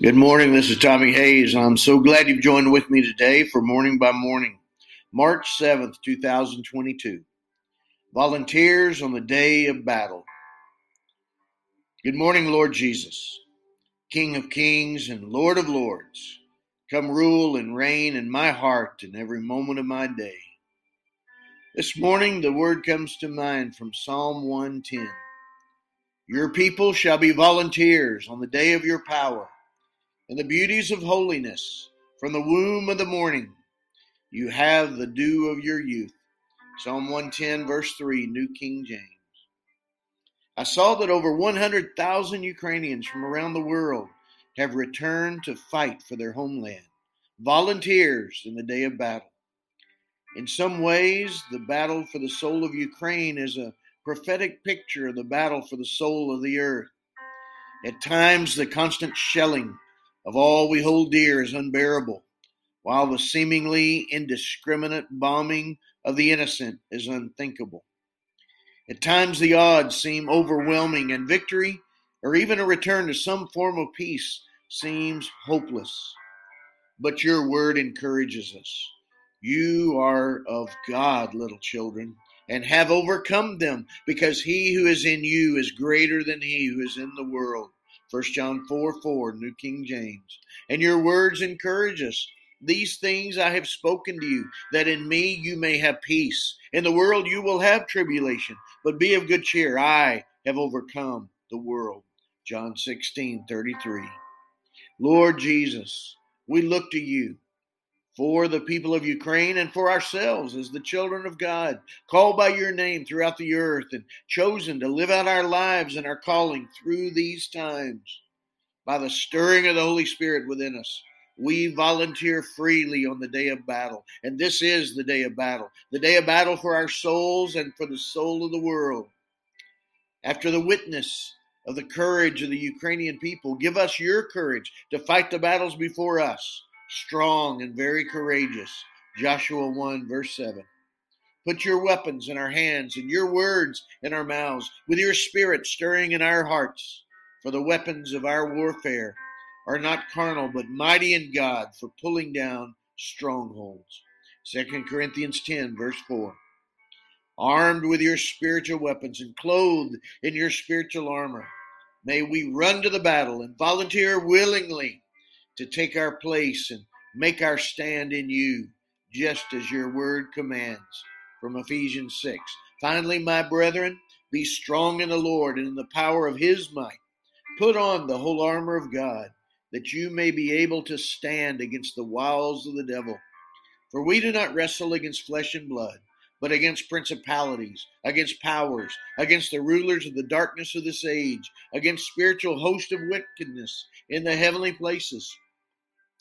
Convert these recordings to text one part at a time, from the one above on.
Good morning. This is Tommy Hayes. I'm so glad you've joined with me today for Morning by Morning, March 7th, 2022. Volunteers on the day of battle. Good morning, Lord Jesus, King of kings and Lord of lords. Come rule and reign in my heart in every moment of my day. This morning, the word comes to mind from Psalm 110. Your people shall be volunteers on the day of your power and the beauties of holiness from the womb of the morning. You have the dew of your youth. Psalm 110, verse 3, New King James. I saw that over 100,000 Ukrainians from around the world have returned to fight for their homeland, volunteers in the day of battle. In some ways, the battle for the soul of Ukraine is a prophetic picture of the battle for the soul of the earth. At times, the constant shelling of all we hold dear is unbearable, while the seemingly indiscriminate bombing of the innocent is unthinkable. At times, the odds seem overwhelming, and victory, or even a return to some form of peace, seems hopeless. But your word encourages us. You are of God, little children, and have overcome them, because he who is in you is greater than he who is in the world. 1 John 4 4, New King James. And your words encourage us. These things I have spoken to you, that in me you may have peace. In the world you will have tribulation, but be of good cheer. I have overcome the world. John 16 33. Lord Jesus, we look to you for the people of Ukraine and for ourselves as the children of God, called by your name throughout the earth and chosen to live out our lives and our calling through these times. By the stirring of the Holy Spirit within us, we volunteer freely on the day of battle. And this is the day of battle, the day of battle for our souls and for the soul of the world. After the witness of the courage of the Ukrainian people, give us your courage to fight the battles before us strong and very courageous. Joshua 1, verse 7. Put your weapons in our hands and your words in our mouths, with your spirit stirring in our hearts. For the weapons of our warfare are not carnal, but mighty in God for pulling down strongholds. 2 Corinthians 10, verse 4. Armed with your spiritual weapons and clothed in your spiritual armor, may we run to the battle and volunteer willingly to take our place and make our stand in you, just as your word commands. From Ephesians 6. Finally, my brethren, be strong in the Lord and in the power of his might. Put on the whole armor of God, that you may be able to stand against the wiles of the devil. For we do not wrestle against flesh and blood, but against principalities, against powers, against the rulers of the darkness of this age, against spiritual hosts of wickedness in the heavenly places.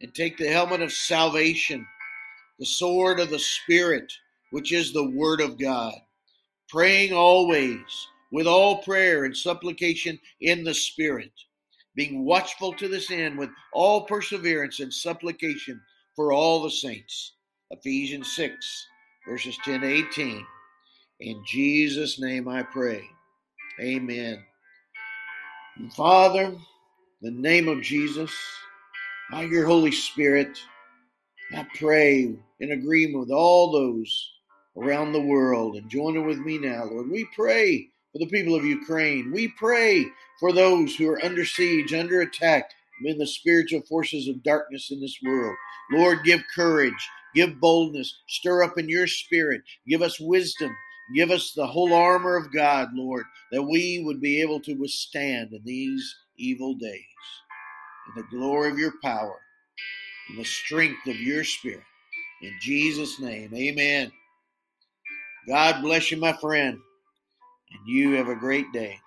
and take the helmet of salvation, the sword of the Spirit, which is the Word of God, praying always with all prayer and supplication in the Spirit, being watchful to this end with all perseverance and supplication for all the saints. Ephesians 6, verses 10 to 18. In Jesus' name I pray. Amen. Father, the name of Jesus, by your Holy Spirit, I pray in agreement with all those around the world and joining with me now, Lord. We pray for the people of Ukraine. We pray for those who are under siege, under attack in the spiritual forces of darkness in this world. Lord, give courage, give boldness, stir up in your spirit, give us wisdom, give us the whole armor of God, Lord, that we would be able to withstand in these evil days in the glory of your power, in the strength of your spirit. In Jesus' name, amen. God bless you, my friend, and you have a great day.